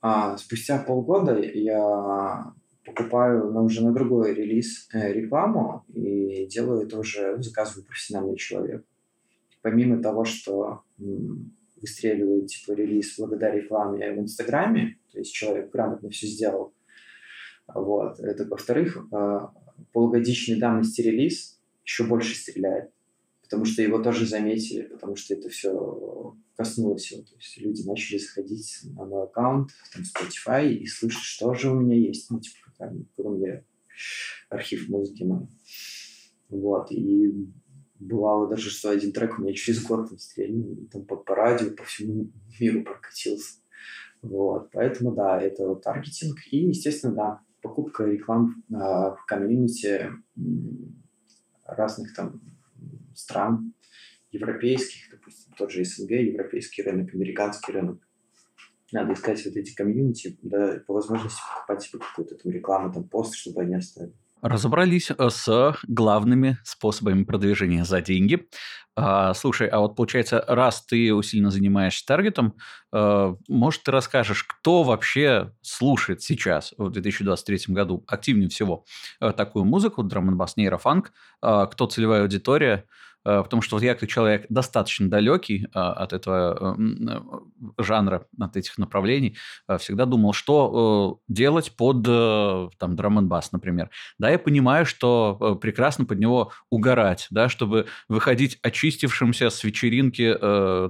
А спустя полгода я покупаю но уже на другой релиз э, рекламу и делаю это уже, ну, заказываю профессиональный человек. Помимо того, что выстреливает типа релиз благодаря рекламе в Инстаграме, то есть человек грамотно все сделал, вот, это во-вторых, э, полугодичной давности релиз еще больше стреляет, потому что его тоже заметили, потому что это все коснулось его. То есть люди начали заходить на мой аккаунт, там, Spotify, и слышать, что же у меня есть, ну, типа, там, кроме архив музыки мой. Вот, и бывало даже, что один трек у меня через год там там по, по радио, по всему миру прокатился. Вот, поэтому, да, это вот таргетинг. И, естественно, да, покупка реклам э, в комьюнити разных там стран, европейских, допустим, тот же СНГ, европейский рынок, американский рынок. Надо искать вот эти комьюнити, да, по возможности покупать себе какую-то там рекламу, там пост, чтобы они оставили. Разобрались э, с главными способами продвижения за деньги. А, слушай, а вот получается, раз ты усиленно занимаешься таргетом, а, может, ты расскажешь, кто вообще слушает сейчас, в 2023 году, активнее всего такую музыку, драм н бас нейрофанк, кто целевая аудитория, Э, потому что вот я как человек достаточно далекий а, от этого э, жанра, от этих направлений, э, всегда думал, что делать под там драм н бас, например. Да, я понимаю, что прекрасно под него угорать, да, чтобы выходить очистившимся с вечеринки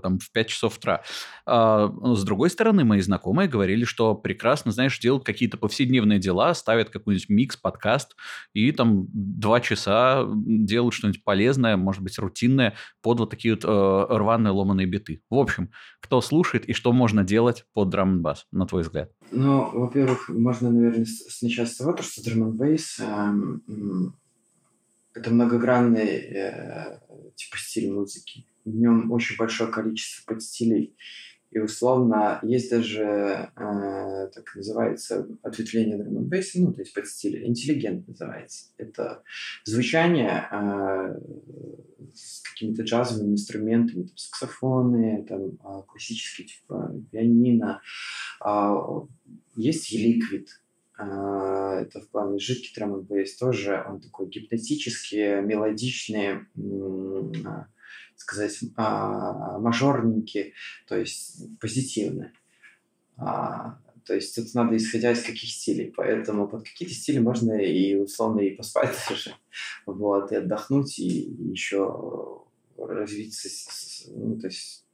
там в 5 часов утра. А, с другой стороны, мои знакомые говорили, что прекрасно, знаешь, делают какие-то повседневные дела, ставят какой-нибудь микс, подкаст, и там два часа делают что-нибудь полезное, может быть, рутинное, под вот такие вот э, рваные ломаные биты. В общем, кто слушает и что можно делать под драм бас, на твой взгляд? Ну, во-первых, можно, наверное, начать с того, что драм н бейс это многогранный э, типа стиль музыки. В нем очень большое количество подстилей. И условно есть даже э, так называется ответвление and bass, ну, то есть под стиль интеллигент называется. Это звучание э, с какими-то джазовыми инструментами, там, саксофоны, там, э, классические типа пианино. Э, есть e-liquid, э, это в плане жидкий драм bass тоже, он такой гипнотический, мелодичный, сказать, а, мажорненькие, то есть позитивные. То есть тут надо исходя из каких стилей. Поэтому под какие-то стили можно и условно и поспать даже. Вот, и отдохнуть, и, еще развиться, ну, то есть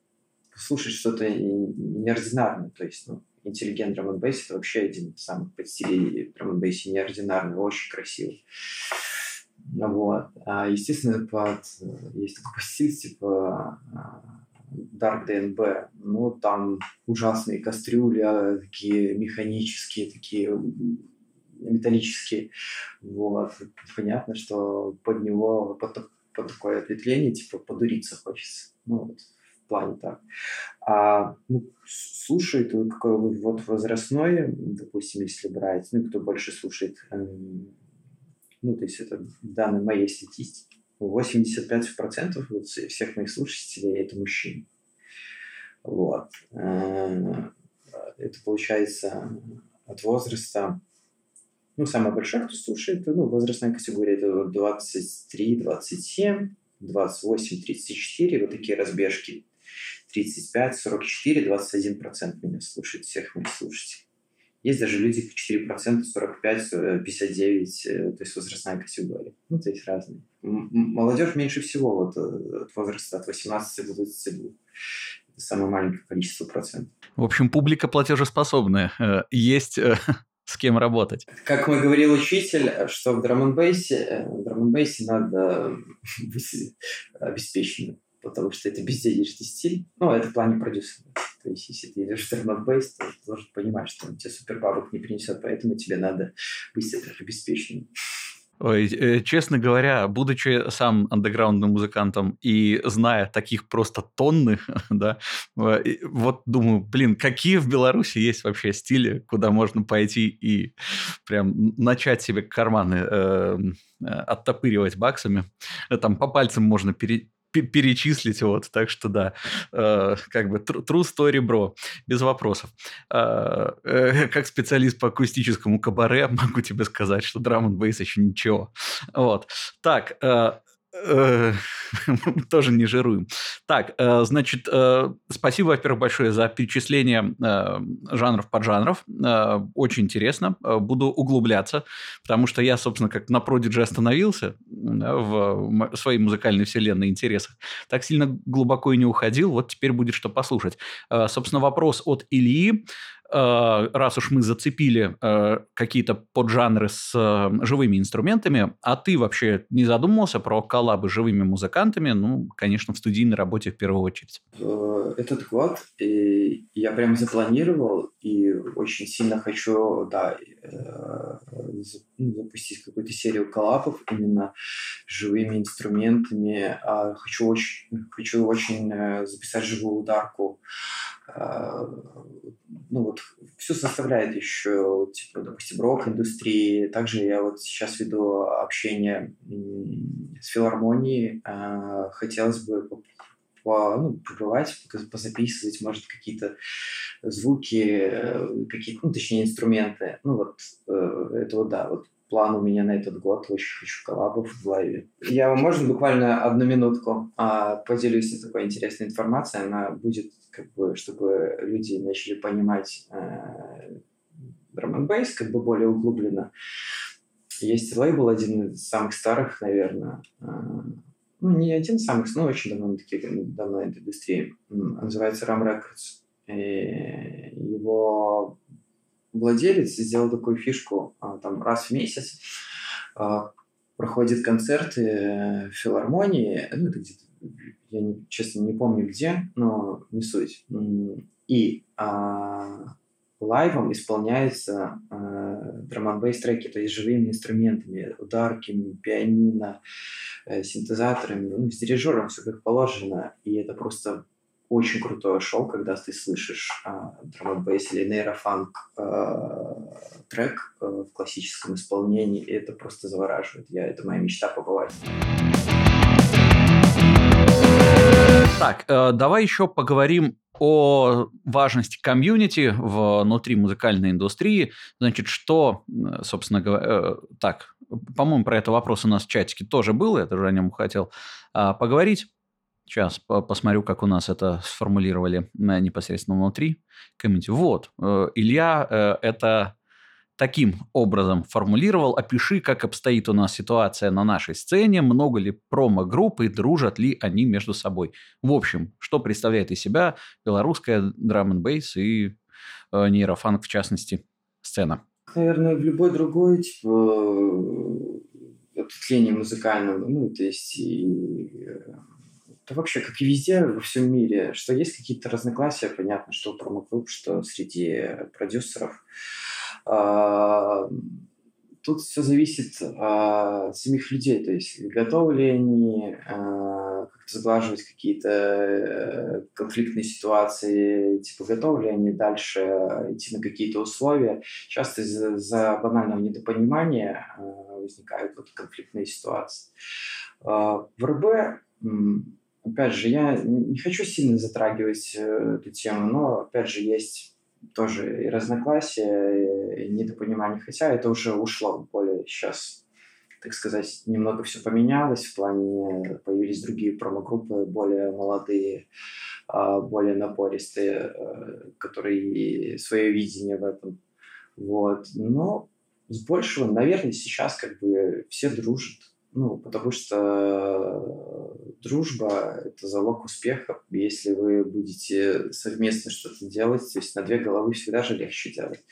слушать что-то неординарное. То есть, ну, интеллигент драм это вообще один из самых подстилей драм неординарный, очень красивый. Вот. А, естественно, под, есть такой стиль, типа а, Dark DNB. Ну, там ужасные кастрюли, а, такие механические, такие металлические. Вот. Понятно, что под него, под, под такое ответвление, типа, подуриться хочется. Ну, вот в плане так. А ну, слушает какой вот возрастной, допустим, если брать, ну, кто больше слушает эм, ну, то есть это данные моей статистики, 85% всех моих слушателей – это мужчины. Вот. Э, это получается от возраста, ну, самое большое, кто слушает, ну, возрастная категория – это 23, 27, 28, 34, вот такие разбежки. 35, 44, 21% меня слушает, всех моих слушателей. Есть даже люди 4%, 45, 59, то есть возрастная категория. Ну, то есть разные. Молодежь меньше всего вот э, от возраста от 18 до 22. Это самое маленькое количество процентов. В общем, публика платежеспособная. Э, есть э, с кем работать. Как мой говорил учитель, что в драм в драм надо быть обеспеченным, потому что это безденежный стиль. Ну, это в плане продюсера. То есть, если ты идешь в термобейс, то ты должен понимать, что он тебе супер бабок не принесет, поэтому тебе надо быть обеспеченным. Ой, э, честно говоря, будучи сам андеграундным музыкантом и зная таких просто тонны, да, вот думаю, блин, какие в Беларуси есть вообще стили, куда можно пойти и прям начать себе карманы э, э оттопыривать баксами. Там по пальцам можно пере, перечислить, вот, так что да, э, как бы true story, бро, без вопросов. Э, э, как специалист по акустическому кабаре могу тебе сказать, что драм бейс еще ничего. Вот. Так, Э, тоже не жируем. Так, э, значит, э, спасибо, во-первых, большое за перечисление жанров поджанров. Очень интересно. Буду углубляться, потому что я, собственно, как на Prodigy остановился в своей музыкальной вселенной интересах, так сильно глубоко и не уходил. Вот теперь будет что послушать. Собственно, вопрос от Ильи. Э, раз уж мы зацепили э, какие-то поджанры с э, живыми инструментами, а ты вообще не задумывался про коллабы с живыми музыкантами? Ну, конечно, в студийной работе в первую очередь. Этот год я прям запланировал и очень сильно хочу, да, ну, запустить какую-то серию коллабов именно с живыми инструментами. А хочу очень, хочу очень записать живую ударку ну вот все составляет еще, типа, допустим, рок-индустрии. Также я вот сейчас веду общение с филармонией. А, хотелось бы по, ну, побывать, позаписывать, может, какие-то звуки, э, какие-то, ну, точнее, инструменты. Ну, вот э, это вот, да, вот план у меня на этот год. Очень хочу коллабов в лайве. Я, можно, буквально одну минутку а, поделюсь такой интересной информацией. Она будет, как бы, чтобы люди начали понимать э, драм как бы более углубленно. Есть лейбл, один из самых старых, наверное. Э, ну, не один из самых, но очень давно, такие, давно этой индустрии. Называется Ram Records. И его владелец сделал такую фишку, а, там раз в месяц а, проходят концерты в филармонии, ну, это где-то, я не, честно не помню где, но не суть. И а, лайвом исполняются а, драм треки, то есть живыми инструментами, ударками, пианино, э, синтезаторами, ну, с дирижером все как положено, и это просто очень крутое шоу, когда ты слышишь драм э, или нейрофанк э, трек э, в классическом исполнении, и это просто завораживает. Я, это моя мечта побывать. Так, э, давай еще поговорим о важности комьюнити внутри музыкальной индустрии. Значит, что, э, собственно говоря, э, так, по-моему, про это вопрос у нас в чатике тоже был, я тоже о нем хотел а, поговорить. Сейчас посмотрю, как у нас это сформулировали непосредственно внутри комьюнити. Вот, э, Илья э, это таким образом формулировал. Опиши, как обстоит у нас ситуация на нашей сцене, много ли промо-групп и дружат ли они между собой. В общем, что представляет из себя белорусская драм н бейс и э, нейрофанк, в частности, сцена? Наверное, в любой другой, типа, ответвлении музыкальном, ну, то есть и да вообще, как и везде во всем мире, что есть какие-то разногласия, понятно, что у промо-групп, что среди продюсеров. А, тут все зависит от самих людей, то есть готовы ли они а, как-то заглаживать какие-то э, конфликтные ситуации, типа готовы ли они дальше идти на какие-то условия. Часто из-за банального недопонимания а, возникают вот конфликтные ситуации. В РБ опять же, я не хочу сильно затрагивать э, эту тему, но, опять же, есть тоже и разногласия, и недопонимание, хотя это уже ушло более сейчас, так сказать, немного все поменялось, в плане появились другие промо-группы, более молодые, а, более напористые, э, которые свое видение в этом. Вот. Но с большего, наверное, сейчас как бы все дружат, ну, потому что дружба – это залог успеха. Если вы будете совместно что-то делать, то есть на две головы всегда же легче делать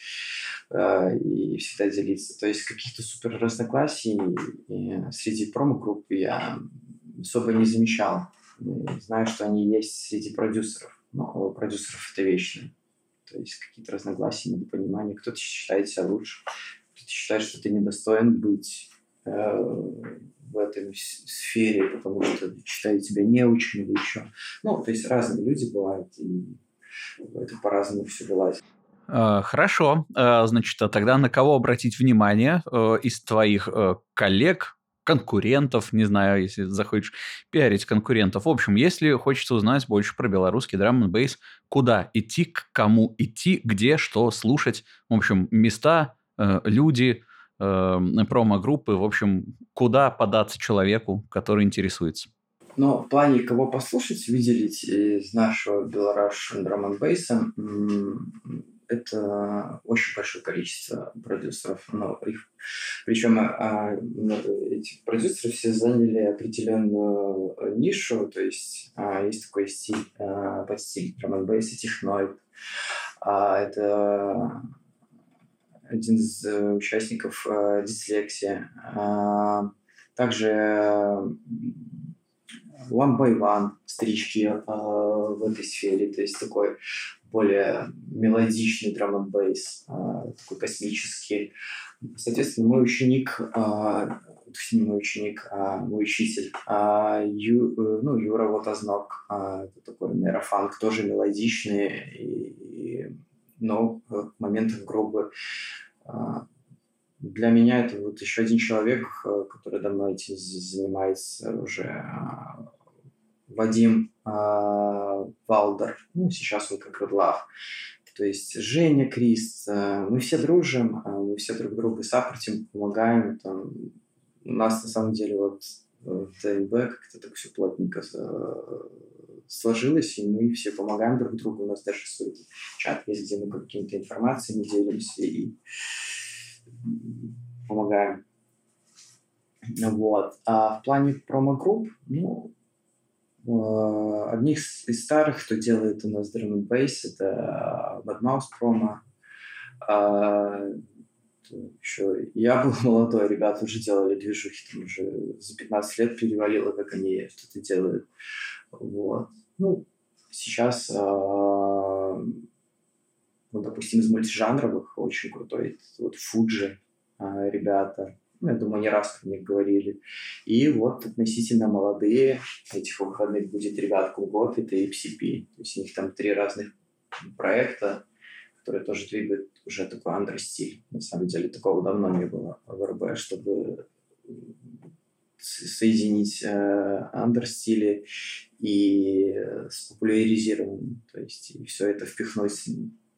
э, и всегда делиться. То есть каких-то супер разногласий среди промо-групп я особо не замечал. Знаю, что они есть среди продюсеров, но у продюсеров это вечно. То есть какие-то разногласия, недопонимания. Кто-то считает себя лучше, кто-то считает, что ты недостоин быть э, в этой сфере, потому что считают тебя неучим или еще. Ну, то есть разные люди бывают, и это по-разному все вылазит. А, хорошо. А, значит, а тогда на кого обратить внимание э, из твоих э, коллег, конкурентов, не знаю, если захочешь пиарить конкурентов. В общем, если хочется узнать больше про белорусский драм бейс, куда идти, к кому идти, где, что слушать, в общем, места, э, люди, э, промо-группы, в общем, куда податься человеку, который интересуется. Но в плане кого послушать, выделить из нашего Белораш драм бейса это очень большое количество продюсеров. Но их, причем а, эти продюсеры все заняли определенную нишу, то есть а, есть такой стиль, а, под стиль драм бейса, техноид. А, это один из участников а, дислексия. А, также one by one стрички э, в этой сфере, то есть такой более мелодичный драм н бейс, э, такой космический. Соответственно, мой ученик, э, не мой ученик, а мой учитель, э, Ю, э, ну, Юра Вотознок, э, это такой нейрофанк, тоже мелодичный, и, и, но в моментах грубо э, для меня это вот еще один человек, э, который давно этим занимается уже э, Вадим э, Валдер, ну, сейчас он как Редлав. То есть Женя, Крист, мы все дружим, мы все друг другу саппортим, помогаем. Там. У нас на самом деле вот в ДНБ как-то так все плотненько сложилось, и мы все помогаем друг другу. У нас даже свой чат есть, где мы какими-то информациями делимся и помогаем. Вот. А в плане промо-групп, ну, э, одних из старых, кто делает у нас Drum Bass, это Badmouse промо. Еще я был молодой, ребята уже делали движухи, там уже за 15 лет перевалило, как они что-то делают. Вот. Ну, сейчас а, ну, допустим, из мультижанровых очень крутой. Вот Фуджи а, ребята. Ну, я думаю, не раз про них говорили. И вот относительно молодые, этих выходных будет ребят год, это FCP. То есть у них там три разных проекта, которые тоже двигают уже такой андер-стиль. На самом деле такого давно не было в РБ, чтобы соединить э, андер-стили и с популяризированием. То есть и все это впихнуть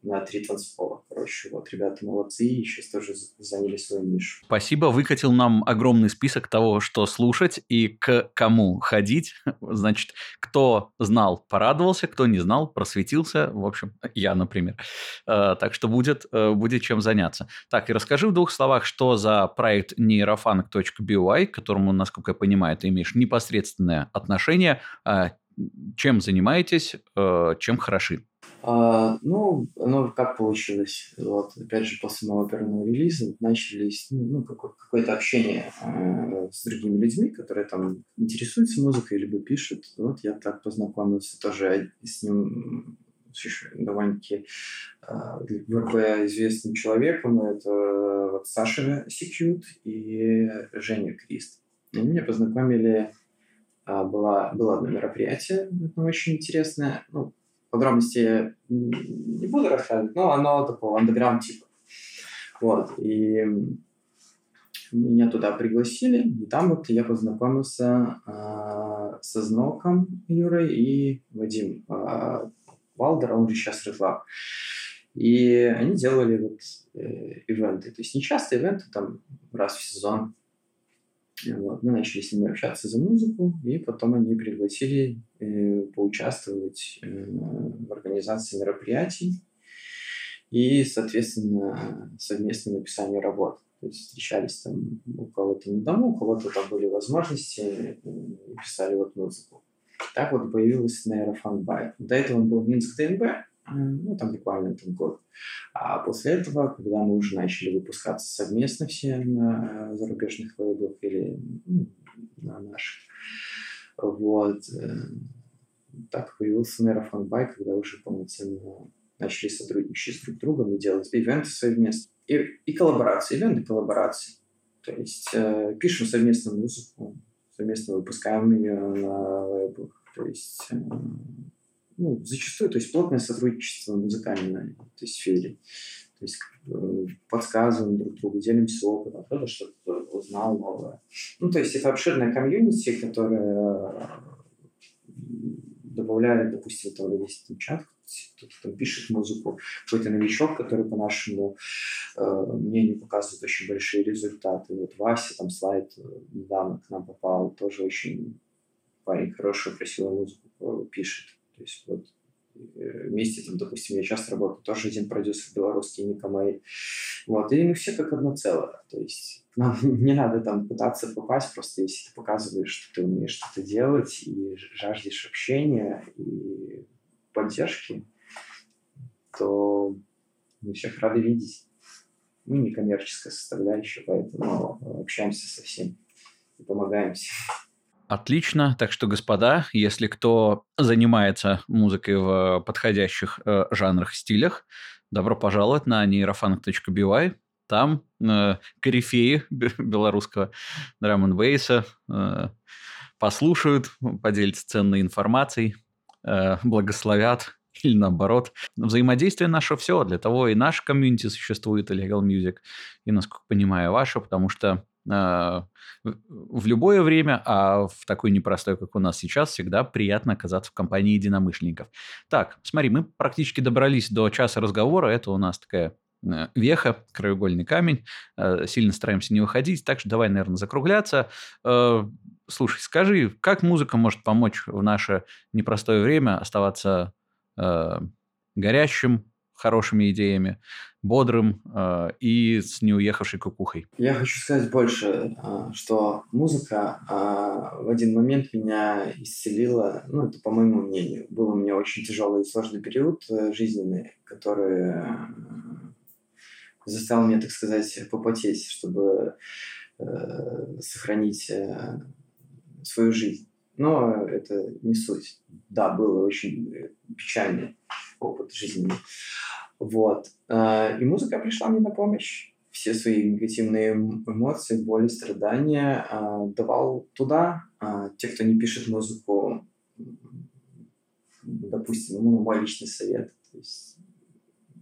на три танцпола. Короче, вот ребята молодцы, сейчас тоже заняли свою нишу. Спасибо, выкатил нам огромный список того, что слушать и к кому ходить. Значит, кто знал, порадовался, кто не знал, просветился. В общем, я, например. Э, так что будет, э, будет чем заняться. Так, и расскажи в двух словах, что за проект neurofunk.by, к которому, насколько я понимаю, ты имеешь непосредственное отношение. Э, чем занимаетесь, чем хороши? А, ну, ну, как получилось? Вот, опять же, после моего первого релиза начались ну, ну какое-то общение э, с другими людьми, которые там интересуются музыкой, либо пишут. Вот я так познакомился тоже с ним довольно-таки э, в известным человеком. Это Саша Секьют и Женя Крист. И меня познакомили была, было одно мероприятие, очень интересное. Ну, подробности не буду рассказывать, но оно такого андеграунд типа. Вот, и меня туда пригласили, и там вот я познакомился э, со Зноком Юрой и Вадим э, Валдер, он же сейчас Редлаб. И они делали вот э, ивенты, то есть не часто ивенты, там раз в сезон, вот. Мы начали с ними общаться за музыку, и потом они пригласили э, поучаствовать э, в организации мероприятий и, соответственно, совместное написание работ. То есть встречались там у кого-то на дому, у кого-то там были возможности, и писали вот музыку. Так вот появилась Нейрофан Бай. До этого он был Минск ДНБ, ну, там буквально там год. А после этого, когда мы уже начали выпускаться совместно все на зарубежных лейблах или ну, на наших, вот, э, так появился Нейрофан Бай, когда уже полноценно начали сотрудничать друг с другом и делать ивенты совместно. И, и коллаборации, ивенты коллаборации. То есть э, пишем совместно музыку, совместно выпускаем ее на лейблах. То есть э, ну, зачастую, то есть плотное сотрудничество в музыкальной этой сфере. То есть э, подсказываем друг другу, делимся опытом, кто-то что-то узнал новое. Ну, то есть это обширная комьюнити, которая добавляет, допустим, этого есть там чат, кто-то там пишет музыку, какой-то новичок, который по нашему э, мнению показывает очень большие результаты. Вот Вася, там слайд э, недавно к нам попал, тоже очень парень хорошую, красивую музыку э, пишет. То есть вот э, вместе, там, допустим, я часто работаю, тоже один продюсер белорусский, Ника Мэй. Вот, и мы все как одно целое. То есть нам не надо там пытаться попасть, просто если ты показываешь, что ты умеешь что-то делать и жаждешь общения и поддержки, то мы всех рады видеть. Мы не коммерческая составляющая, поэтому общаемся со всеми и помогаем всем. Отлично. Так что, господа, если кто занимается музыкой в подходящих э, жанрах, стилях, добро пожаловать на нейрофанк.by. Там э, корифеи белорусского драм н э, послушают, поделятся ценной информацией, э, благословят или наоборот. Взаимодействие наше все. Для того и наш комьюнити существует, Legal Music, и, насколько понимаю, ваше, потому что в любое время, а в такой непростой, как у нас сейчас, всегда приятно оказаться в компании единомышленников. Так, смотри, мы практически добрались до часа разговора. Это у нас такая э, веха, краеугольный камень. Э, сильно стараемся не выходить, так что давай, наверное, закругляться. Слушай, скажи, как музыка может помочь в наше непростое время оставаться э, горящим, хорошими идеями, бодрым э, и с неуехавшей кукухой. Я хочу сказать больше, э, что музыка э, в один момент меня исцелила, ну, это по моему мнению. Был у меня очень тяжелый и сложный период э, жизненный, который э, заставил меня, так сказать, попотеть, чтобы э, сохранить э, свою жизнь. Но это не суть. Да, было очень печальный опыт жизни. Вот. Э, и музыка пришла мне на помощь. Все свои негативные эмоции, боли, страдания э, давал туда. Те, кто не пишет музыку, допустим, ну, мой личный совет. То есть,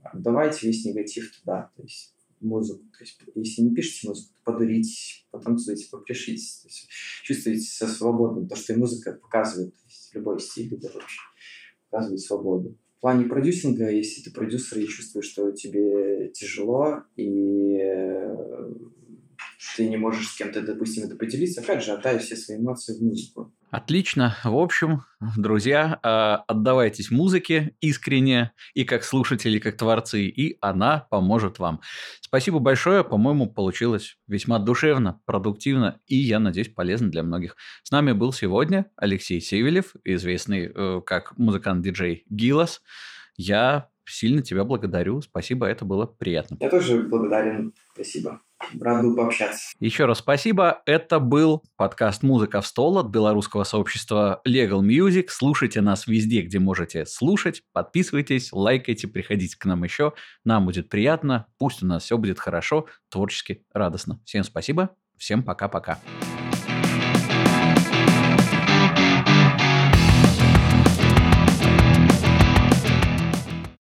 отдавайте весь негатив туда. То есть музыку. То есть, если не пишете музыку, то подурите, потанцуйте, попляшите. То есть, чувствуете себя свободным. То, что и музыка показывает, то есть, любой стиль, это вообще показывает свободу. В плане продюсинга, если ты продюсер и чувствуешь, что тебе тяжело, и э, ты не можешь с кем-то, допустим, это поделиться, опять же, отдай все свои эмоции в музыку. Отлично. В общем, друзья, а, отдавайтесь музыке искренне и как слушатели, и как творцы, и она поможет вам. Спасибо большое. По-моему, получилось весьма душевно, продуктивно и, я надеюсь, полезно для многих. С нами был сегодня Алексей Севелев, известный э, как музыкант-диджей Гилас. Я сильно тебя благодарю. Спасибо, это было приятно. Я тоже благодарен. Спасибо. Рад был пообщаться. Еще раз спасибо. Это был подкаст «Музыка в стол» от белорусского сообщества Legal Music. Слушайте нас везде, где можете слушать. Подписывайтесь, лайкайте, приходите к нам еще. Нам будет приятно. Пусть у нас все будет хорошо, творчески, радостно. Всем спасибо. Всем пока-пока.